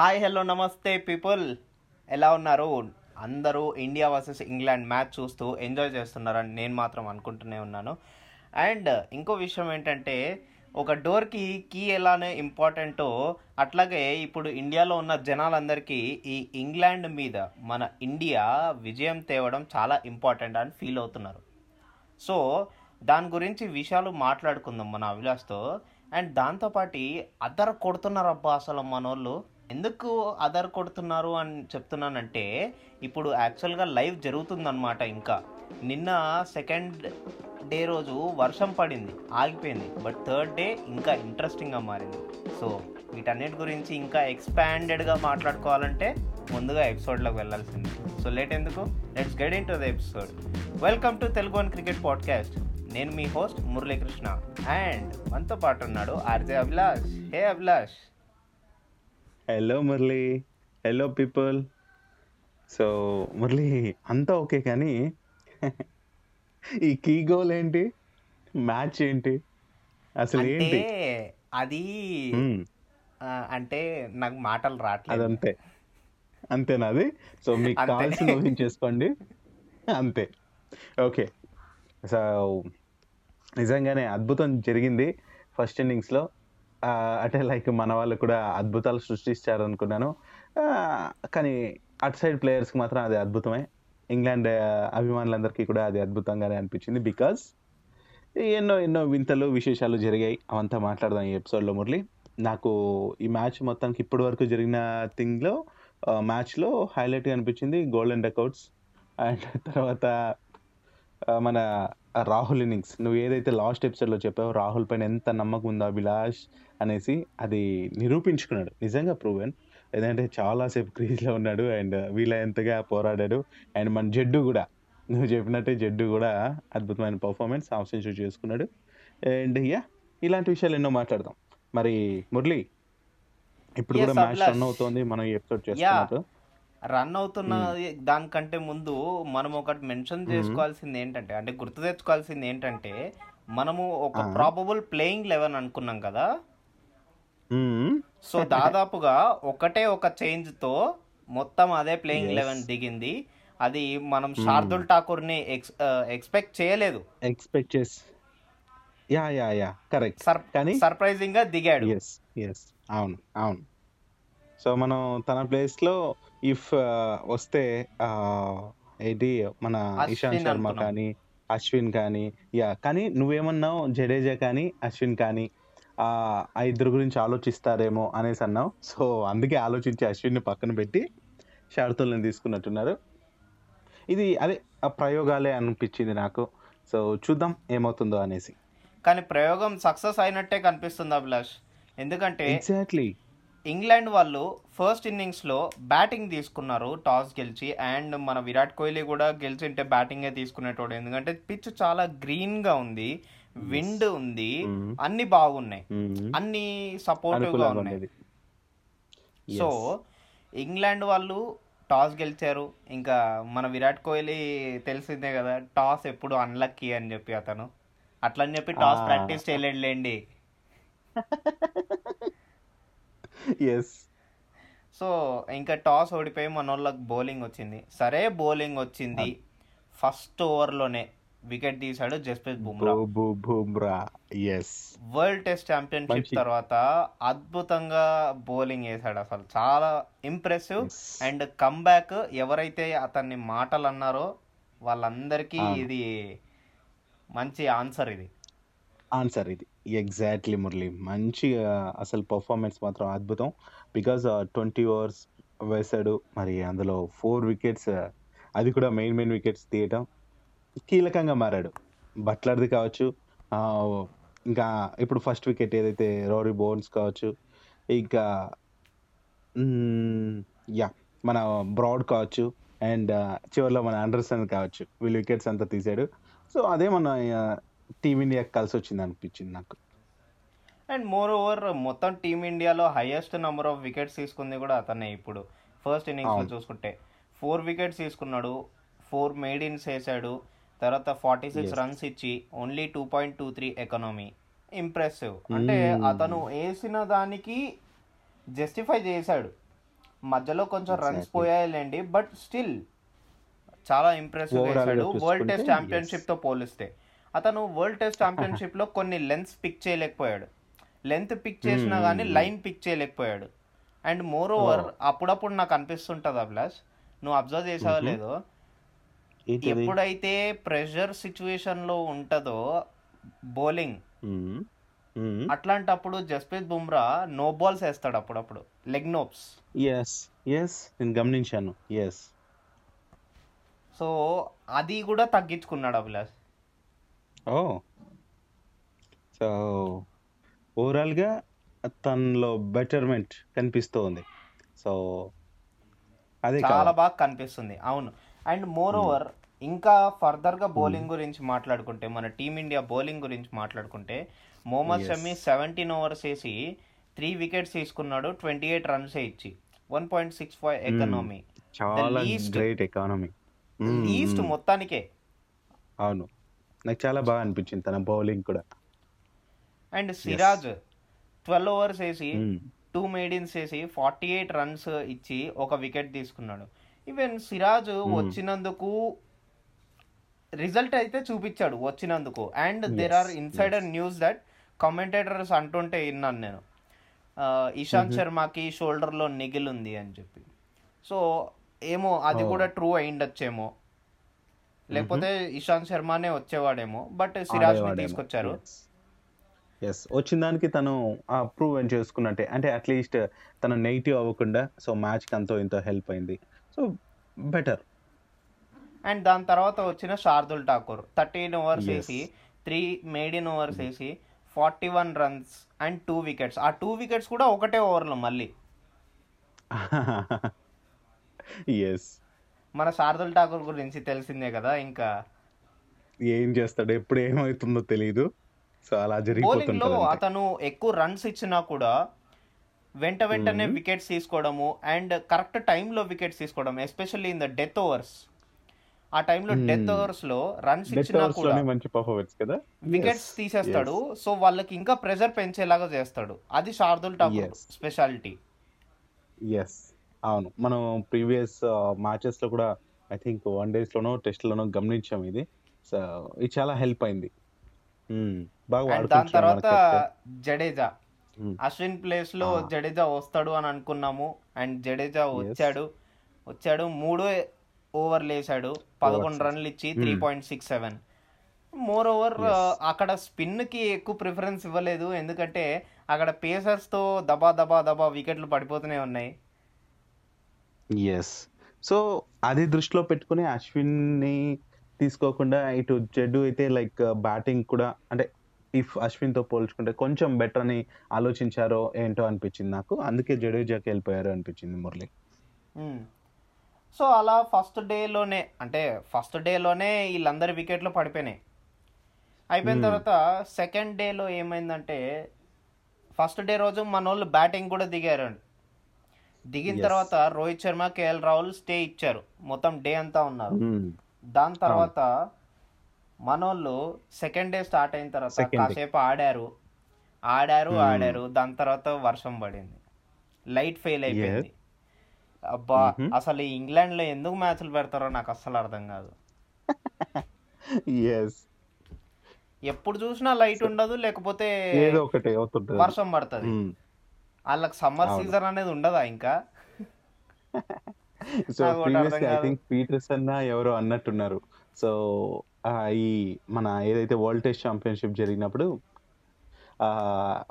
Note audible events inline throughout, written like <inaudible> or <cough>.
Hi hello నమస్తే people. ఎలా ఉన్నారు? అందరూ ఇండియా వర్సెస్ ఇంగ్లాండ్ మ్యాచ్ చూస్తూ ఎంజాయ్ చేస్తున్నారని నేను మాత్రం అనుకుంటూనే ఉన్నాను. అండ్ ఇంకో విషయం ఏంటంటే ఒక డోర్కి కీ ఎలానే ఇంపార్టెంటో అట్లాగే ఇప్పుడు ఇండియాలో ఉన్న జనాలందరికీ ఈ ఇంగ్లాండ్ మీద మన ఇండియా విజయం తేవడం చాలా ఇంపార్టెంట్ అని ఫీల్ అవుతున్నారు. సో దాని గురించి విషయాలు మాట్లాడుకుందాం మన అభిలాష్తో. అండ్ దాంతోపాటి అద్దరు కొడుతున్నారు అబ్బా అసలు మనోళ్ళు. ఎందుకు అదర్ కొడుతున్నారు అని చెప్తున్నానంటే ఇప్పుడు యాక్చువల్గా లైవ్ జరుగుతుందన్నమాట ఇంకా. నిన్న సెకండ్ డే రోజు వర్షం పడింది ఆగిపోయింది. బట్ థర్డ్ డే ఇంకా ఇంట్రెస్టింగ్గా మారింది. సో వీటన్నిటి గురించి ఇంకా ఎక్స్పాండెడ్గా మాట్లాడుకోవాలంటే ముందుగా ఎపిసోడ్లోకి వెళ్ళాల్సింది. సో లేట్ ఎందుకు? Let's get into the episode welcome to Telugu one cricket podcast నేను మీ హోస్ట్ మురళీకృష్ణ. అండ్ మనతో పాటు ఉన్నాడు RJ Abhilash. Hey Abhilash. Hello Murali hello people so Murali అంతా ఓకే కానీ ఈ కీ గోల్ ఏంటి? మ్యాచ్ ఏంటి? అసలు ఏంటి? అది. ఆ, అంటే నాకు మాటలు రావట్లేదు. అదంతే. అంతేనా అది సో మీకు. కావాల్సిన <laughs> ఊహించేసుకోండి అంతే. ఓకే సో నిజంగానే అద్భుతం జరిగింది. ఫస్ట్ ఇన్నింగ్స్లో అంటే లైక్ మన వాళ్ళు కూడా అద్భుతాలు సృష్టిస్తారు అనుకున్నాను కానీ అటు సైడ్ ప్లేయర్స్కి మాత్రం అది అద్భుతమే. ఇంగ్లాండ్ అభిమానులందరికీ కూడా అది అద్భుతంగానే అనిపించింది బికాజ్ ఎన్నో ఎన్నో వింతలు విశేషాలు జరిగాయి. అవంతా మాట్లాడదాం ఈ ఎపిసోడ్లో మురళి. నాకు ఈ మ్యాచ్ మొత్తానికి ఇప్పటి వరకు జరిగిన థింగ్లో మ్యాచ్లో హైలైట్గా అనిపించింది గోల్డెన్ డకౌట్స్. అండ్ తర్వాత మన రాహుల్ ఇన్నింగ్స్. నువ్వు ఏదైతే లాస్ట్ ఎపిసోడ్లో చెప్పావో రాహుల్ పైన ఎంత నమ్మకం ఉందో అభిలాష్ అనేసి అది నిరూపించుకున్నాడు. నిజంగా ప్రూవెన్ ఎందుకంటే చాలాసేపు క్రీజ్లో ఉన్నాడు అండ్ వీళ్ళ ఎంతగా పోరాడాడు. అండ్ మన జడ్డు కూడా. నువ్వు చెప్పినట్టే జడ్డు కూడా అద్భుతమైన పర్ఫార్మెన్స్ సెంచరీ చేసుకున్నాడు. అండ్ యా ఇలాంటి విషయాలు ఎన్నో మాట్లాడదాం. మరి మురళి ఇప్పుడు కూడా మ్యాచ్. రన్ అవుతోంది. మనం ఎపిసోడ్ చేస్తున్నట్టు. రన్ అవుతున్న దానికంటే ముందు మనం ఒకటి మెన్షన్ చేసుకోవాల్సింది ఏంటంటే అంటే గుర్తు తెచ్చుకోవాల్సింది ఏంటంటే మనము ఒక. ప్రాబబుల్ ప్లేయింగ్ లెవెన్ అనుకున్నాం కదా. సో దాదాపుగా ఒకటే ఒక చేంజ్తో మొత్తం అదే ప్లేయింగ్. లెవెన్ దిగింది. అది మనం శార్దుల్ ఠాకూర్ని ఎక్స్పెక్ట్ చేయలేదు. ఎక్స్పెక్ట్ చేసి యా యా యా కరెక్ట్ కానీ సర్ప్రైజింగ్గా దిగాడు. అవును అవును. సో మనం తన ప్లేస్లో ఇఫ్ వస్తే ఏంటి మన ఇషాంత్ శర్మ. కానీ అశ్విన్ కానీ యా కానీ నువ్వేమన్నావు? జడేజా కానీ అశ్విన్ కానీ ఆ ఆ ఇద్దరు గురించి ఆలోచిస్తారేమో అనేసి అన్నావు. సో అందుకే ఆలోచించి అశ్విన్ని పక్కన పెట్టి షరతులను తీసుకున్నట్టున్నారు. ఇది అదే ఆ ప్రయోగాలే అనిపించింది నాకు. సో చూద్దాం ఏమవుతుందో అనేసి. కానీ ప్రయోగం సక్సెస్ అయినట్టే కనిపిస్తుంది అభిలాష్. ఎందుకంటే ఎగ్జాక్ట్లీ ఇంగ్లాండ్ వాళ్ళు ఫస్ట్ ఇన్నింగ్స్లో బ్యాటింగ్ తీసుకున్నారు టాస్ గెలిచి. అండ్ మన విరాట్ కోహ్లీ కూడా గెలిచింటే బ్యాటింగే తీసుకునేటోడు. ఎందుకంటే పిచ్ చాలా గ్రీన్గా ఉంది విండ్ ఉంది Mm. అన్ని బాగున్నాయి. అన్ని సపోర్టివ్గా అనుకూలంగా ఉన్నాయి. సో ఇంగ్లాండ్ వాళ్ళు టాస్ గెలిచారు. ఇంకా మన విరాట్ కోహ్లీ తెలిసిందే కదా టాస్ ఎప్పుడు అన్లక్కీ అని చెప్పి అతను. అట్లని చెప్పి టాస్. ప్రాక్టీస్ చేయలేడులేండి. <laughs> ఎస్ సో ఇంకా టాస్ ఓడిపోయి మన వాళ్ళకి బౌలింగ్ వచ్చింది. సరే బౌలింగ్ వచ్చింది. ఫస్ట్ ఓవర్లోనే వికెట్ తీశాడు Jasprit Bumrah. Bumrah. Yes world test championship తర్వాత అద్భుతంగా బౌలింగ్ వేశాడు అసలు. చాలా ఇంప్రెసివ్. అండ్ కమ్బ్యాక్ ఎవరైతే అతన్ని మాటలు అన్నారో వాళ్ళందరికీ. ఇది మంచి ఆన్సర్ ఇది. ఆన్సర్ ఇది. ఎగ్జాక్ట్లీ మురళి మంచిగా అసలు పర్ఫార్మెన్స్ మాత్రం అద్భుతం. బికాజ్ ట్వంటీ ఓవర్స్ వేశాడు. మరి అందులో ఫోర్ వికెట్స్ uh, అది కూడా మెయిన్ మెయిన్ వికెట్స్ తీయటం కీలకంగా మారాడు. బట్లర్ది uh, కావచ్చు ఇంకా ఇప్పుడు ఫస్ట్ వికెట్ ఏదైతే రోరీ బోన్స్ కావచ్చు ఇంకా యా మన బ్రాడ్ కావచ్చు అండ్ చివరిలో మన అండర్సన్ కావచ్చు. వీళ్ళు వికెట్స్ అంతా తీసాడు సో అదే మన uh, టీమిండియాకి కలిసి వచ్చింది అనిపించింది నాకు. అండ్ మోర్ ఓవర్ మొత్తం టీమిండియాలో హైయెస్ట్ నెంబర్ ఆఫ్ వికెట్స్ తీసుకుంది కూడా అతనే ఇప్పుడు. ఫస్ట్ ఇన్నింగ్స్లో అవును. చూసుకుంటే. ఫోర్ వికెట్స్ తీసుకున్నాడు. ఫోర్ మెయిడిన్స్ వేసాడు తర్వాత ఫార్టీ సిక్స్. రన్స్ ఇచ్చి only two point two three economy impressive అంటే. అతను వేసిన దానికి జస్టిఫై చేశాడు. మధ్యలో కొంచెం రన్స్. పోయాయిలేండి బట్ స్టిల్ చాలా ఇంప్రెసివ్ చేశాడు వరల్డ్ టెస్ట్ ఛాంపియన్షిప్తో పోలిస్తే. అతను వరల్డ్ టెస్ట్ ఛాంపియన్షిప్లో కొన్ని లెన్స్ పిక్ చేయలేకపోయాడు. లెంత్ పిక్ చేసినా Hmm. కానీ లైన్ పిక్ చేయలేకపోయాడు. And moreover Oh. అప్పుడప్పుడు నాకు అనిపిస్తుంటది అభిలాష్. నువ్వు అబ్జర్వ్ చేసావో Mhm. లేదో. ఎప్పుడైతే ప్రెషర్ సిచ్యువేషన్లో ఉంటుందో బౌలింగ్. మ్మ్. అట్లాంటప్పుడు జస్ప్రీత్ బుమ్రా నో బాల్స్ వేస్తాడు అప్పుడప్పుడు. లెగ్ నోప్స్ ఎస్ ఎస్ నేను గమనించాను. ఎస్ సో అది కూడా తగ్గించుకున్నాడు అభిలాష్. ఓ సో ఓవరాల్గా తనలో బెటర్మెంట్ కనిపిస్తూ ఉంది సో అదే చాలా. బాగా కనిపిస్తుంది. అవును. అండ్ మోర్ ఓవర్ ఇంకా ఫర్దర్గా బౌలింగ్ గురించి మాట్లాడుకుంటే మన టీమిండియా బౌలింగ్ గురించి మాట్లాడుకుంటే మొహమ్మద్. షమీ సెవెంటీన్ ఓవర్స్ వేసి త్రీ వికెట్స్ తీసుకున్నాడు ట్వంటీ ఎయిట్ రన్స్ ఇచ్చి. One point six five economy. చాలా least- గ్రేట్ ఎకానమీ ఈస్ట్ మొత్తానికే. అవును. నాకు చాలా బాగా అనిపించింది తన బౌలింగ్ కూడా. అండ్ సిరాజ్ ట్వెల్వ్ ఓవర్స్ వేసి మ్మ్. టూ మేడిన్స్ వేసి ఫార్టీ ఎయిట్ రన్స్ ఇచ్చి ఒక వికెట్ తీసుకున్నాడు. ఈవెన్ సిరాజ్ వచ్చినందుకు రిజల్ట్ అయితే చూపించాడు వచ్చినందుకు. And there are insider news that commentators అంటుంటే విన్నాను నేను. ఇషాంత్ శర్మకి షోల్డర్లో నిగిల్ ఉంది అని చెప్పి. సో ఏమో అది Oh. కూడా ట్రూ అయిండొచ్చేమో లేకపోతే ఇషాంత్ శర్మనే వచ్చేవాడేమో బట్ సిరాజ్ని ఆడేవాడేమో. తీసుకొచ్చారు. ఎస్ వచ్చిన దానికి తను ప్రూవ్ అని చేసుకున్నట్టే. అంటే అట్లీస్ట్ తను నెగిటివ్ అవ్వకుండా సో మ్యాచ్కి అంతో ఇంతో హెల్ప్ అయింది. సో బెటర్ అండ్ దాని తర్వాత వచ్చిన శార్దుల్ ఠాకూర్. Thirteen overs. వేసి త్రీ మేడిన్ ఓవర్స్ వేసి forty one runs and two wickets ఆ టూ వికెట్స్ కూడా ఒకటే ఓవర్లో మళ్ళీ. <laughs> ఎస్ మన శార్దుల్ ఠాకూర్ గురించి తెలిసిందే కదా ఇంకా. ఏం చేస్తాడు ఎప్పుడు ఏమవుతుందో తెలియదు సో అలా బౌలింగ్లో జరిగిపోతుంటుంది అంతే. అతను ఎక్కువ రన్స్ ఇచ్చినా కూడా వెంట వెంటనే. వికెట్స్ తీసుకోవడము అండ్ కరెక్ట్ టైంలో వికెట్స్ తీసుకోవడం especially in the death overs ఆ టైంలో డెత్. ఓవర్స్లో రన్స్ ఇచ్చినా కూడా మంచి పర్ఫార్మెన్స్ కదా? వికెట్స్ తీసేస్తాడు. సో వాళ్ళకి ఇంకా ప్రెజర్ పెంచేలాగా చేస్తాడు. అది శార్దుల్ ఠాకూర్. స్పెషాలిటీ ఎస్ అవును. మనం ప్రీవియస్ మ్యాచెస్లో కూడా ఐ థింక్ వన్ డేస్ లోనో టెస్ట్ లోనో గమనించాం ఇది. సో ఇది చాలా హెల్ప్ అయింది. బాగా దాని తర్వాత. జడేజా. అశ్విన్ ప్లేస్లో. జడేజా వస్తాడు అని అనుకున్నాము అండ్ జడేజా వచ్చాడు వచ్చాడు మూడు ఓవర్లు వేసాడు పదకొండు. రన్లు ఇచ్చి three point six seven more over. అక్కడ స్పిన్కి ఎక్కువ ప్రిఫరెన్స్ ఇవ్వలేదు ఎందుకంటే అక్కడ పేసర్స్తో దబా దబా దబా వికెట్లు పడిపోతూనే ఉన్నాయి ఎస్ సో అది దృష్టిలో పెట్టుకుని అశ్విన్ని తీసుకోకుండా ఇటు జడ్డు అయితే లైక్ బ్యాటింగ్ కూడా అంటే ఇఫ్ అశ్విన్తో పోల్చుకుంటే కొంచెం బెటర్ అని ఆలోచించారో ఏంటో అనిపించింది నాకు. అందుకే జడేజాకి వెళ్ళిపోయారు అనిపించింది మురళి. సో అలా ఫస్ట్ డేలోనే అంటే ఫస్ట్ డేలోనే వీళ్ళందరి వికెట్లు పడిపోయినాయి. అయిపోయిన. తర్వాత సెకండ్ డేలో ఏమైందంటే ఫస్ట్ డే రోజు మన వాళ్ళు బ్యాటింగ్ కూడా దిగారు. దిగిన. తర్వాత రోహిత్ శర్మ కేఎల్ రాహుల్ స్టే ఇచ్చారు. మొత్తం డే అంతా ఉన్నారు. దాని తర్వాత మనోళ్ళు సెకండ్ డే స్టార్ట్ అయిన తర్వాత. కాసేపు ఆడారు ఆడారు Hmm. ఆడారు దాని తర్వాత వర్షం పడింది లైట్ ఫెయిల్ అయిపోయింది అబ్బా Mhm. అసలు ఇంగ్లాండ్లో ఎందుకు మ్యాచ్లు పెడతారో నాకు అస్సలు అర్థం కాదు yes ఎప్పుడు చూసినా లైట్ ఉండదు లేకపోతే వర్షం పడుతుంది Hmm. వాళ్ళకి సమ్మర్. సీజన్ అనేది ఉండదా ఇంకా so previous I. Think Peters అన్న ఎవరో అన్నట్టున్నారు సో ఈ మన ఏదైతే వరల్డ్ టెస్ట్ ఛాంపియన్షిప్ జరిగినప్పుడు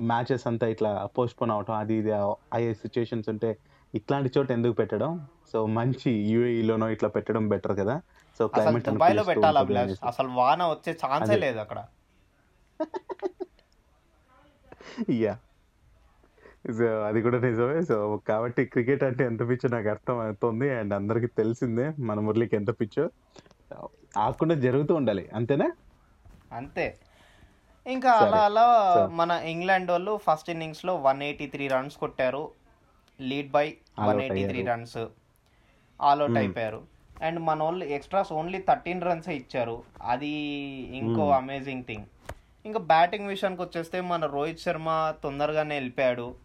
మ్యాచెస్ అంతా ఇట్లా పోస్ట్ పోన్ అవటం అది ఇది అయ్యే సిచ్యుయేషన్స్ ఉంటే ఇట్లాంటి చోట ఎందుకు పెట్టడం? సో మంచి UAE లోనో ఇట్లా పెట్టడం బెటర్ కదా. సో క్లైమేట్ పెట్టాలి అసలు వాన వచ్చే ఛాన్సే. లేదు అక్కడ. యా సో అది కూడా నిజమే. సో కాబట్టి క్రికెట్ అంటే ఎంత పిచ్చో నాకు అర్థం అవుతుంది అండ్ అందరికీ తెలిసిందే మన మురళికి ఎంత పిచ్చో. ఆకుండా జరుగుతూ ఉండాలి. అంతేనా? అంతే. ఇంకా. అలా అలా. మన ఇంగ్లాండ్ వాళ్ళు ఫస్ట్ ఇన్నింగ్స్లో వన్ ఎయిటీ త్రీ రన్స్ కొట్టారు. Lead by one eighty three. Runs. All out Hmm. అయిపోయారు. అండ్ మన వాళ్ళు ఎక్స్ట్రాస్ ఓన్లీ థర్టీన్ రన్స్ ఇచ్చారు. అది ఇంకో Hmm. అమేజింగ్ థింగ్ ఇంకా బ్యాటింగ్ విషయానికి వచ్చేస్తే మన రోహిత్ శర్మ తొందరగానే వెళ్ళిపోయాడు.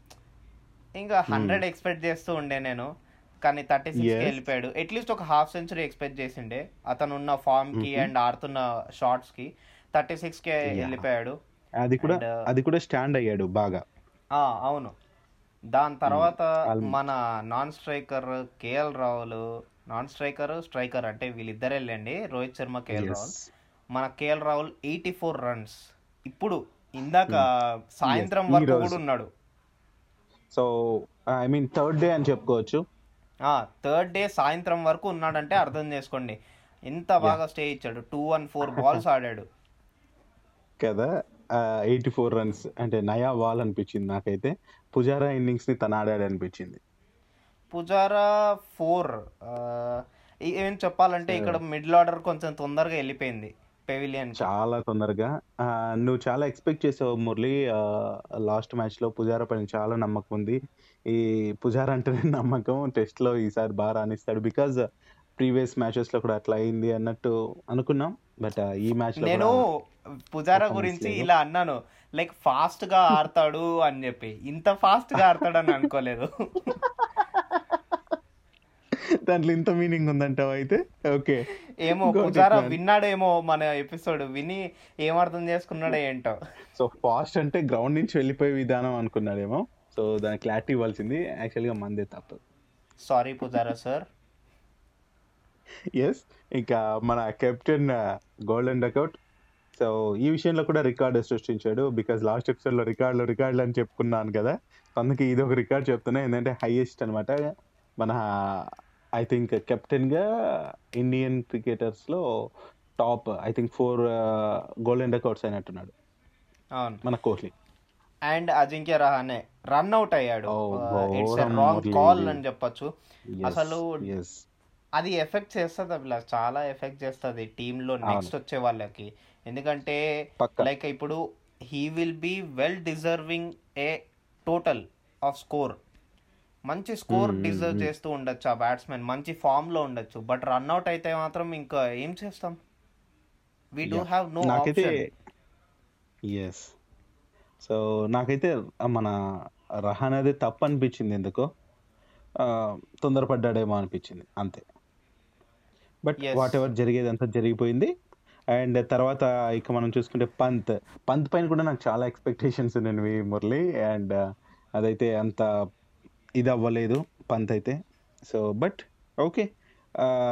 ఇంకా హండ్రెడ్ ఎక్స్పెక్ట్ చేస్తూ ఉండే నేను. కానీ థర్టీ సిక్స్. వెళ్ళిపోయాడు. అట్లీస్ట్ ఒక హాఫ్ సెంచరీ ఎక్స్పెక్ట్ చేసిండే. అతను ఉన్న ఫామ్కి అండ్ ఆడుతున్న షార్ట్స్కి థర్టీ సిక్స్కి వెళ్ళిపోయాడు. అది కూడా uh, అది కూడా స్టాండ్ అయ్యాడు బాగా. ఆ, అవును. దాని తర్వాత Almost. మన non striker KL Rahul non striker striker అంటే వీళ్ళిద్దరే వెళ్ళండి రోహిత్ శర్మ కేఎల్. రాహుల్ మన KL Rahul eighty four runs ఇప్పుడు ఇందాక సాయంత్రం ఈ వరకు. కూడా ఉన్నాడు. So I mean third day అని చెప్పుకోవచ్చు. థర్డ్ డే సాయంత్రం వరకు ఉన్నాడంటే అర్థం చేసుకోండి. ఎంత బాగా స్టే ఇచ్చాడు. టూ వన్ ఫోర్ బాల్స్ ఆడాడు. కదా ఎయిటీ ఫోర్ రన్స్ అంటే నయా వాల్ అనిపించింది నాకైతే. పుజారా ఇన్నింగ్స్ని తను ఆడాడు అనిపించింది. పుజారా ఫోర్ ఏం చెప్పాలంటే ఇక్కడ మిడిల్ ఆర్డర్ కొంచెం తొందరగా వెళ్ళిపోయింది పెవిలియన్ చాలా తొందరగా. నువ్వు చాలా ఎక్స్పెక్ట్ చేసావు మురళి. లాస్ట్ మ్యాచ్లో పుజారా పైన చాలా నమ్మకం ఉంది. ఈ పుజారా అంటేనే <laughs> నమ్మకం టెస్ట్లో ఈసారి బాగా రాణిస్తాడు. బికాజ్ ప్రీవియస్ మ్యాచెస్లో కూడా అట్లా అయింది అన్నట్టు అనుకున్నాం. బట్ ఈ మ్యాచ్లో నేను పుజారా గురించి. ఇలా అన్నాను. లైక్ ఫాస్ట్గా ఆడతాడు అని చెప్పి. ఇంత ఫాస్ట్గా ఆడతాడు అని అనుకోలేదు. <laughs> దాంట్లో ఇంత మీనింగ్ ఉందంటావు అయితే? ఓకే ఏమో పుజారా. విన్నాడేమో మన ఎపిసోడ్. విని ఏం అర్థం చేసుకున్నాడో ఏంటో. సో ఫాస్ట్ అంటే గ్రౌండ్ నుంచి వెళ్ళిపోయే విధానం అనుకున్నాడేమో. సో దానికి క్లారిటీ ఇవ్వాల్సింది. యాక్చువల్గా మందే తప్పదు సారీ పుజారా సార్ ఎస్ ఇంకా మన కెప్టెన్ గోల్డెన్ డకౌట్ సో ఈ విషయంలో కూడా రికార్డు సృష్టించాడు. బికాజ్ లాస్ట్ ఎపిసోడ్లో రికార్డులు రికార్డులు అని చెప్పుకున్నాను కదా. అందుకే ఇది ఒక రికార్డ్ చెప్తున్నా. ఏంటంటే హైయెస్ట్ అనమాట మన ఐ థింక్ కెప్టెన్గా Indian క్రికెటర్స్లో top I think four golden duck outs అయినట్టున్నాడు. మన Kohli. And Ajinkya Rahane. Run out అయ్యాడు. It's wrong call. అని చెప్పొచ్చు. అసలు అది ఎఫెక్ట్ చేస్తుంది అభిలాష్ చాలా ఎఫెక్ట్ చేస్తుంది టీంలో నెక్స్ట్ వచ్చే వాళ్ళకి. ఎందుకంటే లైక్ ఇప్పుడు he will be well deserving a total of score మంచి score Hmm, hmm, deserve hmm. చేస్తూ ఉండొచ్చు ఆ బ్యాట్స్మెన్ మంచి ఫామ్లో ఉండొచ్చు. బట్ రన్అట్ అయితే మాత్రం ఇంకా ఏం చేస్తాం? We do. Have no yes so నాకైతే మన రహాన్ అదే తప్పు అనిపించింది ఎందుకో తొందరపడ్డాడేమో అనిపించింది అంతే. బట్. వాట్ ఎవర్ జరిగేదంతా జరిగిపోయింది. అండ్ తర్వాత ఇక మనం చూసుకుంటే పంత్ పంత్ పైన కూడా నాకు చాలా ఎక్స్పెక్టేషన్స్ ఉన్నాయి మురళి. అండ్ అదైతే అంత ఇది అవ్వలేదు పంత్ అయితే. So but okay.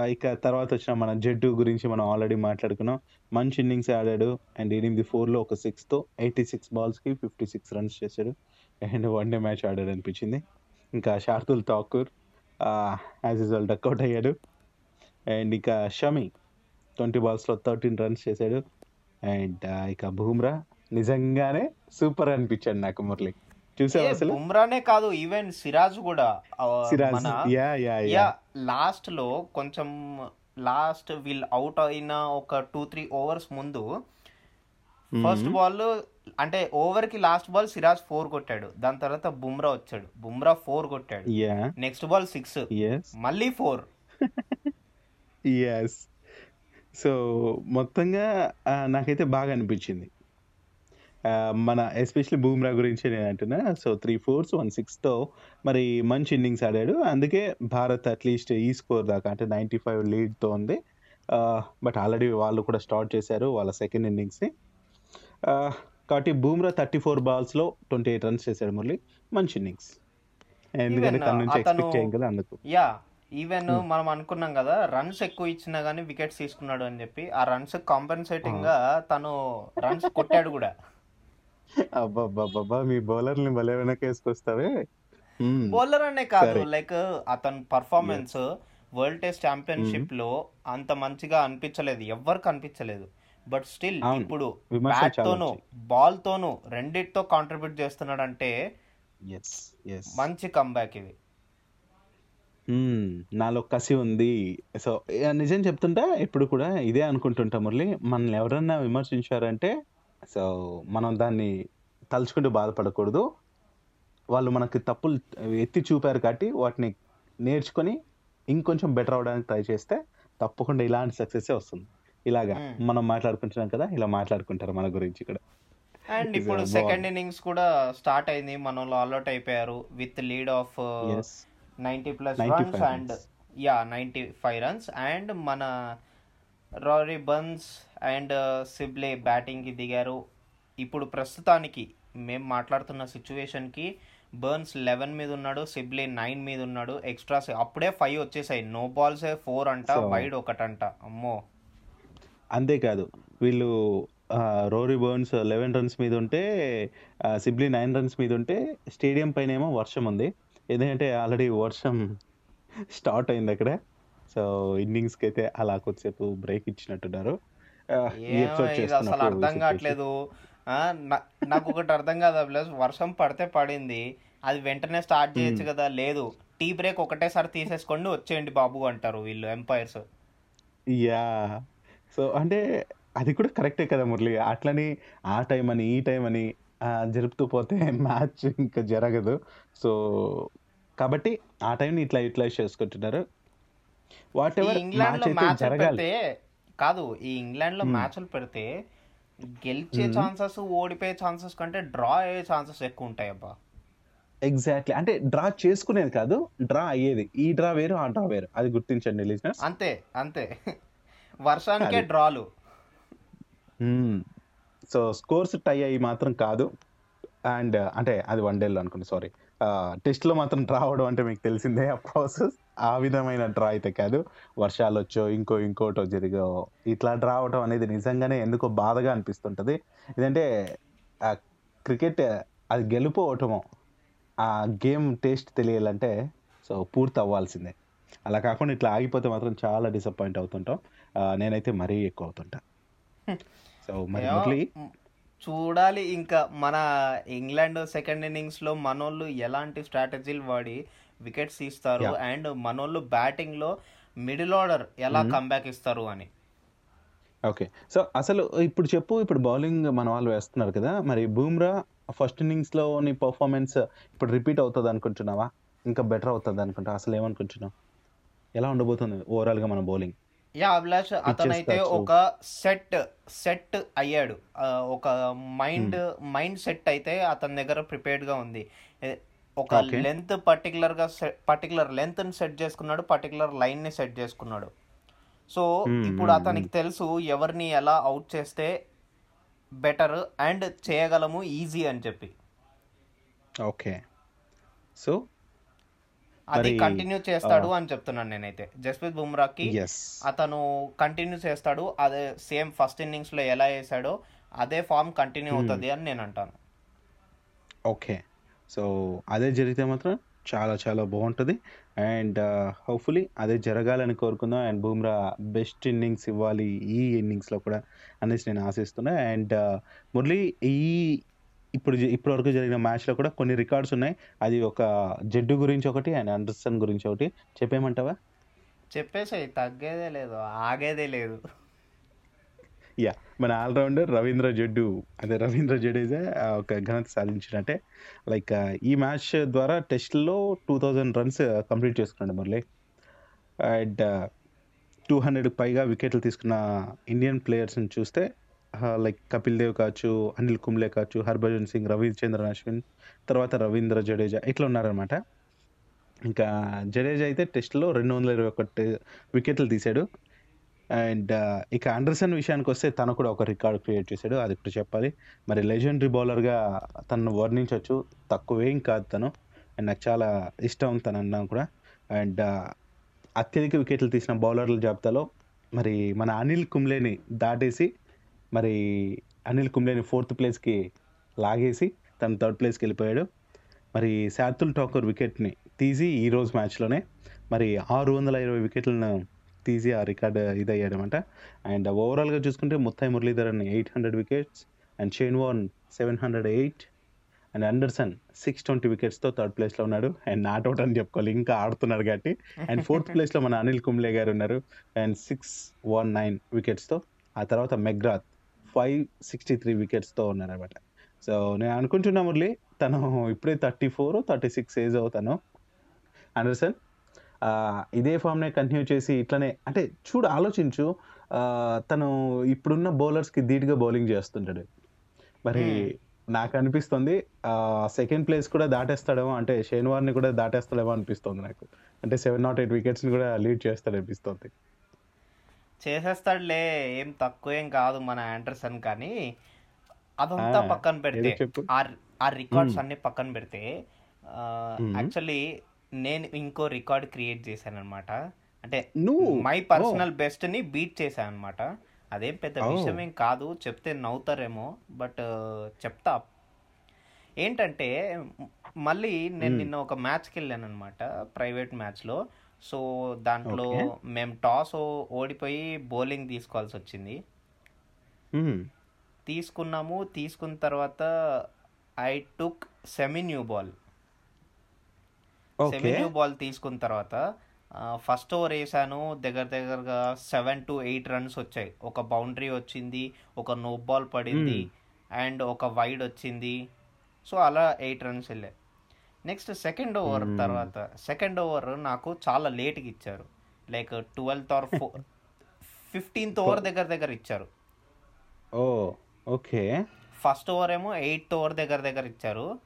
ఇక తర్వాత వచ్చిన మన జడ్డు గురించి మనం ఆల్రెడీ మాట్లాడుకున్నాం. మంచి ఇన్నింగ్స్ ఆడాడు. అండ్ ఎనిమిది ఫోర్లో ఒక సిక్స్తో ఎయిటీ సిక్స్ బాల్స్కి ఫిఫ్టీ సిక్స్ రన్స్ చేశాడు. అండ్ వన్ డే మ్యాచ్ ఆడాడు అనిపించింది. ఇంకా Shardul Thakur as usual duck out అయ్యాడు. అండ్ ఇక షమి ట్వంటీ బాల్స్లో థర్టీన్ రన్స్ చేశాడు. అండ్ ఇక బూమ్రా నిజంగానే సూపర్ అనిపించాడు నాకు మురళి. చూసావు అసలు? బుమ్రానే కాదు ఈవెన్ సిరాజ్ కూడా సిరాజ్ యా యా యా. లాస్ట్లో కొంచెం లాస్ట్ వీళ్ళు అవుట్ అయిన ఒక టూ త్రీ ఓవర్స్ ముందు ఫస్ట్ బాల్ అంటే ఓవర్కి లాస్ట్ బాల్ సిరాజ్ ఫోర్ కొట్టాడు. దాని తర్వాత బుమ్రా వచ్చాడు. బుమ్రా ఫోర్ కొట్టాడు. Yeah next ball six. మళ్ళీ ఫోర్. <laughs> ఎస్ సో మొత్తంగా నాకైతే బాగా అనిపించింది. మన ఎస్పెషల్లీ బూమ్రా గురించి నేను అంటున్నా. సో త్రీ ఫోర్స్ వన్ సిక్స్తో మరి మంచి ఇన్నింగ్స్ ఆడాడు. అందుకే భారత్ అట్లీస్ట్ ఈ స్కోర్ దాకా అంటే నైంటీ ఫైవ్ లీడ్తో ఉంది. బట్ ఆల్రెడీ వాళ్ళు కూడా స్టార్ట్ చేశారు వాళ్ళ సెకండ్ ఇన్నింగ్స్ని. కాబట్టి బూమ్రా థర్టీ ఫోర్ బాల్స్లో ట్వంటీ ఎయిట్ రన్స్ చేశాడు మురళి. మంచి ఇన్నింగ్స్. ఎందుకంటే తన నుంచి ఎక్స్పెక్ట్ చేయం కదా అందుకు. యా ఈవెన్ మనం అనుకున్నాం కదా రన్స్ ఎక్కువ ఇచ్చినా గానీ వికెట్స్ తీసుకున్నాడు అని చెప్పి ఆ రన్స్ కాంపెన్సేటింగ్గా తను రన్స్ కొట్టాడు కూడా. అబ్బాబ్బాబ్బా మీ బౌలర్ని భలే వెనక వేసుకొస్తావే మ్మ్. బౌలర్ అనే కాదు. లైక్ అతని పర్ఫార్మెన్స్ వరల్డ్ టెస్ట్ ఛాంపియన్షిప్లో అంత మంచిగా అనిపించలేదు ఎవ్వరికి అనిపించలేదు. But still. ఇప్పుడు బ్యాట్ తోను బాల్ తోను రెండిటితో కాంట్రిబ్యూట్ చేస్తున్నాడు అంటే మంచి కంబ్యాక్ ఇది. నాలో కసి ఉంది. సో ఇక నిజం చెప్తుంటా? ఇప్పుడు కూడా ఇదే అనుకుంటుంటా మురళి. మనల్ని ఎవరన్నా విమర్శించారంటే సో మనం దాన్ని తలుచుకుంటూ బాధపడకూడదు. వాళ్ళు మనకి తప్పులు ఎత్తి చూపారు కాబట్టి వాటిని నేర్చుకొని ఇంకొంచెం బెటర్ అవడానికి ట్రై చేస్తే తప్పకుండా ఇలాంటి సక్సెస్ వస్తుంది. ఇలాగా మ్మ్. మనం మాట్లాడుకుంటున్నాం కదా ఇలా మాట్లాడుకుంటారు మన గురించి ఇక్కడ అండ్ ఇప్పుడు సెకండ్. ఇన్నింగ్స్ కూడా స్టార్ట్ అయింది. మన వాళ్ళు ఆల్అౌట్ అయిపోయారు with lead of yes ninety plus 95 runs and yeah ninety five runs and మన రారీ బన్స్ అండ్ సిబ్లే బ్యాటింగ్కి దిగారు. ఇప్పుడు ప్రస్తుతానికి మేము మాట్లాడుతున్న సిచ్యువేషన్కి బర్న్స్ లెవెన్ మీద ఉన్నాడు సిబ్లే నైన్ మీద ఉన్నాడు ఎక్స్ట్రాస్ అప్పుడే ఫైవ్ వచ్చేసాయి. నో బాల్స్ ఫోర్ అంట వైడ్ ఒకటంట. అమ్మో. అంతేకాదు వీళ్ళు రోరీ బర్న్స్ లెవెన్ రన్స్ మీద ఉంటే సిబ్లీ నైన్ రన్స్ మీద ఉంటే స్టేడియం పైన ఏమో వర్షం ఉంది. ఎందుకంటే ఆల్రెడీ వర్షం స్టార్ట్ అయింది అక్కడ. సో ఇన్నింగ్స్కి అయితే అలా కొద్దిసేపు బ్రేక్ ఇచ్చినట్టున్నారు. అసలు అర్థం. కావట్లేదు. నాకు ఒకటి అర్థం కాదు ప్లస్ వర్షం పడితే పడింది. అది వెంటనే స్టార్ట్ చేయొచ్చు కదా. లేదు. టీ బ్రేక్ ఒకటేసారి తీసేసుకోండి వచ్చేయండి బాబు అంటారు వీళ్ళు ఎంపైర్స్. యా. సో అంటే అది కూడా కరెక్టే కదా మురళి. అట్లని ఆ టైం అని ఈ టైం అని జరుపుతూ పోతే మ్యాచ్ ఇంకా జరగదు. సో కాబట్టి ఆ టైంని ఇట్లా యూటిలైజ్ చేసుకుంటున్నారు. వాట్ ఎవర్ ఇంగ్లాండ్ మ్యాచ్లో మ్యాచ్లు జరగాలి. పెడితే కాదు ఈ ఇంగ్లాండ్లో మ్యాచ్లు పెడితే గెలిచే ఛాన్సెస్ ఓడిపోయే ఛాన్సెస్ కంటే డ్రా అయ్యే ఛాన్సెస్ ఎక్కువ ఉంటాయి అబ్బా ఎగ్జాక్ట్లీ అంటే డ్రా చేసుకునేది కాదు డ్రా అయ్యేది. ఈ డ్రా వేరు ఆ డ్రా వేరు. అది గుర్తించండి లిజినెస్ అంతే అంతే. <laughs> వర్షానికే. డ్రాలు. సో స్కోర్స్ టై అయ్యి మాత్రం కాదు. అండ్ అంటే అది వన్ డేలో అనుకోండి సారీ టెస్ట్లో మాత్రం డ్రా అవడం అంటే మీకు తెలిసిందే ఆ ప్రాసెస్ ఆ విధమైన డ్రా అయితే కాదు. వర్షాలు వచ్చో ఇంకో ఇంకోటో జరిగో ఇట్లా డ్రా అవడం అనేది నిజంగానే ఎందుకో బాధగా అనిపిస్తుంటుంది. ఇదంటే క్రికెట్ అది గెలుపు ఓటమో ఆ గేమ్ టేస్ట్ తెలియాలంటే సో పూర్తి అవ్వాల్సిందే అలా కాకుండా ఇట్లా ఆగిపోతే మాత్రం చాలా డిసప్పాయింట్ అవుతుంటాం. నేనైతే మరీ ఎక్కువ అవుతుంటా. సో మరి చూడాలి ఇంకా మన ఇంగ్లాండ్ సెకండ్ ఇన్నింగ్స్లో మనోళ్ళు ఎలాంటి స్ట్రాటజీలు వాడి వికెట్స్ తీస్తారు Yeah. అండ్ మనోళ్ళు బ్యాటింగ్లో మిడిల్ ఆర్డర్ ఎలా కంబ్యాక్ ఇస్తారు అని. ఓకే సో అసలు ఇప్పుడు చెప్పు ఇప్పుడు బౌలింగ్ మన వాళ్ళు వేస్తున్నారు కదా మరి బూమ్రా ఫస్ట్ ఇన్నింగ్స్లో నీ పర్ఫార్మెన్స్ ఇప్పుడు రిపీట్ అవుతుంది అనుకుంటున్నావా? ఇంకా బెటర్ అవుతుంది అనుకుంటా అసలు ఏమనుకుంటున్నావు? ఎలా ఉండబోతుంది ఓవరాల్గా మన బౌలింగ్ యా అభిలాష్ అతనైతే. ఒక సెట్ సెట్ అయ్యాడు. ఒక మైండ్ మైండ్ సెట్ అయితే అతని దగ్గర ప్రిపేర్డ్గా ఉంది. ఒక. లెంత్ పర్టికులర్గా పర్టికులర్ లెంత్ని సెట్ చేసుకున్నాడు పర్టికులర్ లైన్ని సెట్ చేసుకున్నాడు. సో Hmm, ఇప్పుడు hmm, అతనికి తెలుసు ఎవరిని ఎలా అవుట్ చేస్తే బెటర్ అండ్ చేయగలము ఈజీ అని చెప్పి. ఓకే. సో అది కంటిన్యూ చేస్తాడు అని చెప్తున్నాను నేనైతే. జస్ప్రీత్ బుమ్రాకి అతను కంటిన్యూ చేస్తాడు అదే సేమ్ ఫస్ట్ ఇన్నింగ్స్లో ఎలా వేసాడో అదే ఫామ్ కంటిన్యూ అవుతుంది అని నేను అంటాను. ఓకే. సో అదే జరిగితే మాత్రం చాలా చాలా బాగుంటుంది. అండ్ హోప్ఫుల్లీ అదే జరగాలని కోరుకుందాం. అండ్ బూమ్రా బెస్ట్ ఇన్నింగ్స్ ఇవ్వాలి ఈ ఇన్నింగ్స్లో కూడా అనేసి నేను ఆశిస్తున్నా. అండ్ మురళి ఈ ఇప్పుడు ఇప్పటి వరకు జరిగిన మ్యాచ్లో కూడా కొన్ని రికార్డ్స్ ఉన్నాయి. అది ఒక జడ్డు గురించి ఒకటి అండ్ అండర్సన్ గురించి ఒకటి. చెప్పేయమంటావా? చెప్పేసాయి తగ్గేదే లేదు ఆగేదే లేదు. యా మన ఆల్రౌండర్ రవీంద్ర జడ్డు అదే రవీంద్ర జడేజా ఒక ఘనత సాధించినట్టే. లైక్ ఈ మ్యాచ్ ద్వారా టెస్ట్లో టూ థౌజండ్ రన్స్ కంప్లీట్ చేసుకున్నాడు మురళి. అండ్ టూ హండ్రెడ్కి పైగా వికెట్లు తీసుకున్న ఇండియన్ ప్లేయర్స్ని చూస్తే లైక్ కపిల్ దేవ్ కావచ్చు అనిల్ కుంబ్లే కావచ్చు హర్భజన్ సింగ్ రవిచంద్రన్ అశ్విన్ తర్వాత రవీంద్ర జడేజా ఇట్లా ఉన్నారనమాట ఇంకా జడేజా అయితే టెస్ట్లో రెండు వందల ఇరవై ఒకటి వికెట్లు తీశాడు. అండ్ ఇక అండర్సన్ విషయానికి వస్తే తను కూడా ఒక రికార్డ్ క్రియేట్ చేశాడు అది ఇప్పుడు చెప్పాలి. మరి లెజెండరీ బౌలర్గా తను వర్ణించవచ్చు తక్కువేం కాదు తను. అండ్ నాకు చాలా ఇష్టం తను అన్నా కూడా. అండ్ అత్యధిక వికెట్లు తీసిన బౌలర్ల జాబితాలో మరి మన అనిల్ కుంబ్లేని దాటేసి మరి అనిల్ కుంబ్లేని ఫోర్త్ ప్లేస్కి లాగేసి తను థర్డ్ ప్లేస్కి వెళ్ళిపోయాడు. మరి శార్దుల్ ఠాకూర్ వికెట్ని తీసి ఈరోజు మ్యాచ్లోనే మరి ఆరు వందల ఇరవై వికెట్లను తీసి ఆ రికార్డ్ ఇదయ్యాడు అనమాట అండ్ ఓవరాల్గా చూసుకుంటే Muttiah Muralitharan eight hundred wickets and Shane Warne seven hundred eight and Anderson six twenty వికెట్స్తో third ప్లేస్లో ఉన్నాడు. అండ్ నాట్ అవుట్ అని చెప్పుకోవాలి. ఇంకా ఆడుతున్నాడు కాబట్టి. అండ్ ఫోర్త్ ప్లేస్లో మన అనిల్ కుంబ్లే గారు ఉన్నారు. అండ్ సిక్స్ వన్ నైన్ వికెట్స్తో. ఆ తర్వాత మెగ్రాత్ ఫైవ్ సిక్స్టీ త్రీ వికెట్స్తో ఉన్నారనమాట. సో నేను అనుకుంటున్నా మురళి తను ఇప్పుడే thirty four thirty six age అవుతాను. అండర్సన్? ఇదే ఫామ్నే కంటిన్యూ చేసి ఇట్లనే అంటే చూడు ఆలోచించు. తను ఇప్పుడున్న బౌలర్స్కి ధీటుగా బౌలింగ్ చేస్తుంటాడు. మరి నాకు అనిపిస్తుంది సెకండ్ ప్లేస్ కూడా దాటేస్తాడేమో అంటే షేన్వార్ని కూడా దాటేస్తాడేమో అనిపిస్తుంది నాకు. అంటే సెవెన్ నాట్ ఎయిట్ వికెట్స్ని కూడా లీడ్ చేస్తాడు అనిపిస్తుంది. చేసేస్తాడులే ఏం తక్కువ ఏం కాదు మన ఆండర్సన్ కానీ. అదంతా పక్కన పెడితే. ఆ రికార్డ్స్ అన్ని పక్కన పెడితే. యాక్చువల్లీ నేను ఇంకో రికార్డ్ క్రియేట్ చేశాను అనమాట అంటే నువ్వు మై పర్సనల్ బెస్ట్ని బీట్ చేశాను అనమాట అదేం పెద్ద. విషయం ఏం కాదు చెప్తే నవ్వుతారేమో బట్ చెప్తా. ఏంటంటే మళ్ళీ నేను నిన్న ఒక మ్యాచ్కి వెళ్ళాను అనమాట ప్రైవేట్ మ్యాచ్లో. సో దాంట్లో. మేము టాస్ ఓడిపోయి బౌలింగ్ తీసుకోవాల్సి వచ్చింది. తీసుకున్నాము తీసుకున్న తర్వాత I took semi new ball. Semi new ball తీసుకున్న తర్వాత ఫస్ట్ ఓవర్ వేసాను దగ్గర దగ్గరగా సెవెన్ టు ఎయిట్ రన్స్ వచ్చాయి. ఒక బౌండరీ వచ్చింది ఒక నో బాల్ పడింది అండ్ ఒక వైడ్ వచ్చింది. సో అలా ఎయిట్ రన్స్ వెళ్ళాయి నెక్స్ట్ సెకండ్ ఓవర్ Hmm. తర్వాత సెకండ్ ఓవర్ నాకు చాలా లేట్గా ఇచ్చారు. Like twelfth or four fifteenth over దగ్గర దగ్గర ఇచ్చారు. Oh okay. ఫస్ట్ ఓవర్ ఏమో ఎయిత్ ఓవర్ దగ్గర దగ్గర ఇచ్చారు.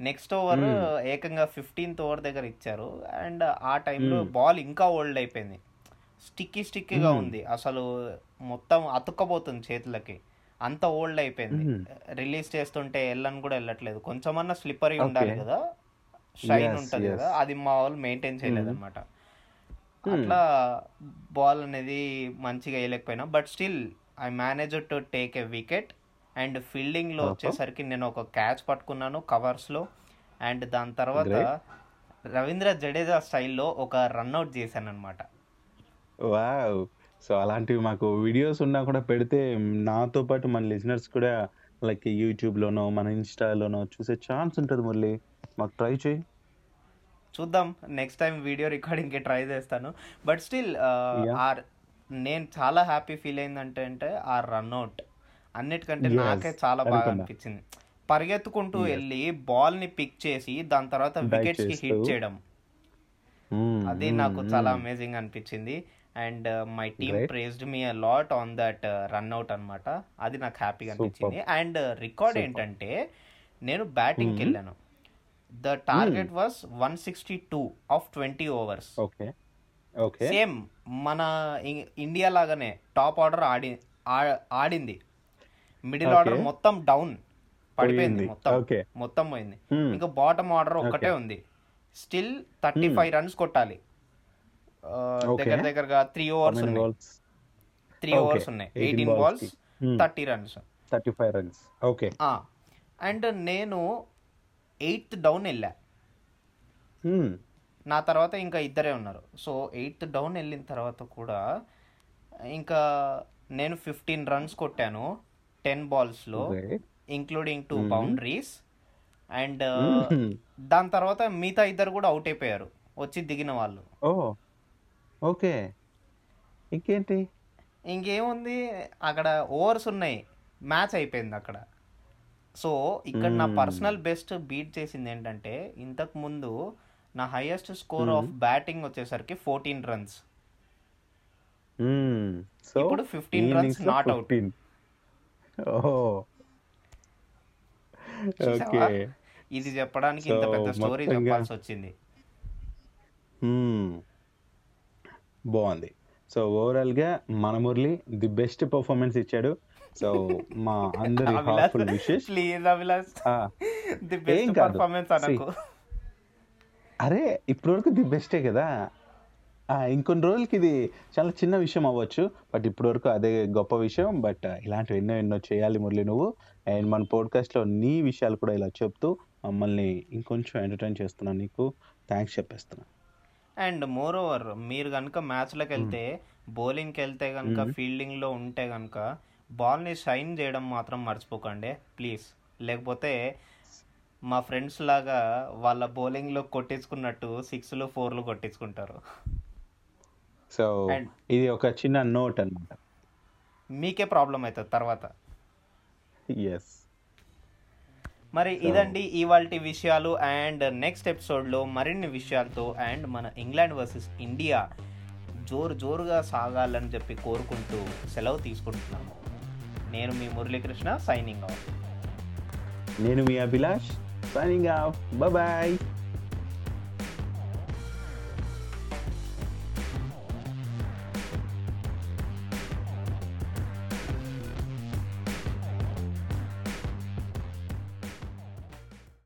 Next over Hmm. ఏకంగా ఫిఫ్టీన్త్ ఓవర్ దగ్గర ఇచ్చారు అండ్ ఆ టైంలో Hmm. బాల్ ఇంకా ఓల్డ్ అయిపోయింది స్టిక్కీ స్టిక్కీగా Hmm. ఉంది అసలు మొత్తం అతుక్కపోతుంది చేతులకి అంత ఓల్డ్ అయిపోయింది Hmm. రిలీజ్ చేస్తుంటే వెళ్ళని కూడా వెళ్ళట్లేదు కొంచెమన్నా స్లిప్పరీ. ఉండాలి కదా షైన్ ఉంటుంది. కదా అది మా వాళ్ళు మెయింటైన్ చేయలేదు Hmm. అనమాట Hmm. అట్లా బాల్ అనేది మంచిగా వేయలేకపోయినా but still I manage to take a wicket and ఫీల్డింగ్లో Uh-huh. వచ్చేసరికి నేను ఒక క్యాచ్ పట్టుకున్నాను కవర్స్లో అండ్ దాని తర్వాత. రవీంద్ర జడేజా స్టైల్లో ఒక రన్అట్ చేశాను అనమాట వావ్. సో అలాంటివి మాకు వీడియోస్ ఉన్నా కూడా పెడితే నాతో పాటు మన లిజనర్స్ కూడా లైక్ యూట్యూబ్లోనో మన ఇన్స్టాలోనో చూసే ఛాన్స్ ఉంటుంది మురళి. మాకు ట్రై చేయి. చూద్దాం. నెక్స్ట్ టైం వీడియో రికార్డింగ్కి ట్రై చేస్తాను. బట్ స్టిల్ నేను చాలా హ్యాపీ ఫీల్ అయిందంటే అంటే ఆ రన్అట్ అన్నిటికంటే నాకే చాలా బాగా. అనిపించింది పరిగెత్తుకుంటూ. వెళ్ళి బాల్ని పిక్ చేసి దాని తర్వాత వికెట్స్కి హిట్. చేయడం మ్మ్, అది మ్మ్, నాకు చాలా. అమేజింగ్ అనిపించింది and my team. Praised me a lot on that run out అన్నమాట అది నాకు హ్యాపీగా. అనిపించింది అండ్ రికార్డ్. ఏంటంటే నేను బ్యాటింగ్కి. వెళ్ళాను the target was one sixty two of twenty overs same మన ఇండియా లాగానే టాప్ ఆర్డర్ ఆడి ఆడింది మిడిల్ ఆర్డర్. మొత్తం డౌన్ పడిపోయింది పోయింది. మొత్తం. మొత్తం పోయింది. ఇంకా బాటమ్ ఆర్డర్ ఒక్కటే. ఉంది స్టిల్ థర్టీ. ఫైవ్ రన్స్ కొట్టాలి. దగ్గర దగ్గరగా త్రీ ఓవర్స్ ఉన్నాయి త్రీ. ఓవర్స్ ఉన్నాయి 18 eighteen balls. Thirty runs thirty five runs okay and నేను ఎయిత్ డౌన్ వెళ్ళా నా తర్వాత ఇంకా ఇద్దరే ఉన్నారు సో ఎయిత్ డౌన్ వెళ్ళిన తర్వాత కూడా ఇంకా నేను ఫిఫ్టీన్ రన్స్ కొట్టాను ten బాల్స్లో. Including two. Boundaries and. దాని తర్వాత మిగతా ఇద్దరు కూడా అవుట్ అయిపోయారు. వచ్చి దిగిన వాళ్ళు. ఓకే. ఇంకేంటి? ఇంకేముంది? అక్కడ ఓవర్స్ ఉన్నాయి. మ్యాచ్ అయిపోయింది అక్కడ. సో ఇక్కడ నా. పర్సనల్ బెస్ట్ బీట్ చేసింది ఏంటంటే ఇంతకు ముందు నా హైయెస్ట్ స్కోర్. ఆఫ్ బ్యాటింగ్ వచ్చేసరికి ఫోర్టీన్ రన్స్ ఇప్పుడు 15 ఈ runs innings ఓహో? ఓకే. ఇది చెప్పడానికి ఇంత పెద్ద స్టోరీ చెప్పాల్సి వచ్చింది. బాగుంది. సో ఓవరాల్గా మన మురళి ది బెస్ట్ పర్ఫార్మెన్స్ ఇచ్చాడు. సో మా అందరి heartful wishes. Please Abhilash. The best. Performance అనకు. అరే ఇప్పటి వరకు ది బెస్టే కదా. ఆ, ఇంకొన్ని రోజులకి ఇది చాలా చిన్న విషయం అవ్వచ్చు బట్ ఇప్పటి వరకు అదే గొప్ప విషయం. బట్ ఇలాంటివి ఎన్నో ఎన్నో చేయాలి మురళి నువ్వు. అండ్ మన podcast లో నీ విషయాలు కూడా ఇలా చెప్తూ మమ్మల్ని ఇంకొంచెం ఎంటర్టైన్ చేస్తున్నా నీకు. థ్యాంక్స్ చెప్పేస్తున్నా. అండ్ మోర్ ఓవర్ మీరు కనుక మ్యాచ్లకు వెళ్తే బౌలింగ్కి వెళ్తే కనుక. ఫీల్డింగ్లో ఉంటే కనుక బాల్ని షైన్ చేయడం మాత్రం మర్చిపోకండి. ప్లీజ్ లేకపోతే మా ఫ్రెండ్స్ లాగా వాళ్ళ బౌలింగ్లో కొట్టించుకున్నట్టు సిక్స్లు ఫోర్లు కొట్టించుకుంటారు సో ఇది ఒక చిన్న నోట్ అన్నమాట. మీకే ప్రాబ్లం అవుతుంది తర్వాత. ఎస్ మరి ఇదండి ఇవాళ విషయాలు అండ్ నెక్స్ట్ ఎపిసోడ్లో మరిన్ని విషయాలతో అండ్ మన ఇంగ్లాండ్ వర్సెస్ ఇండియా జోరు జోరుగా సాగాలని చెప్పి కోరుకుంటూ సెలవు తీసుకుంటున్నాము. నేను మీ మురళీకృష్ణ సైనింగ్ అవుట్ నేను మీ అభిలాష్ సైనింగ్ ఆఫ్ బాయ్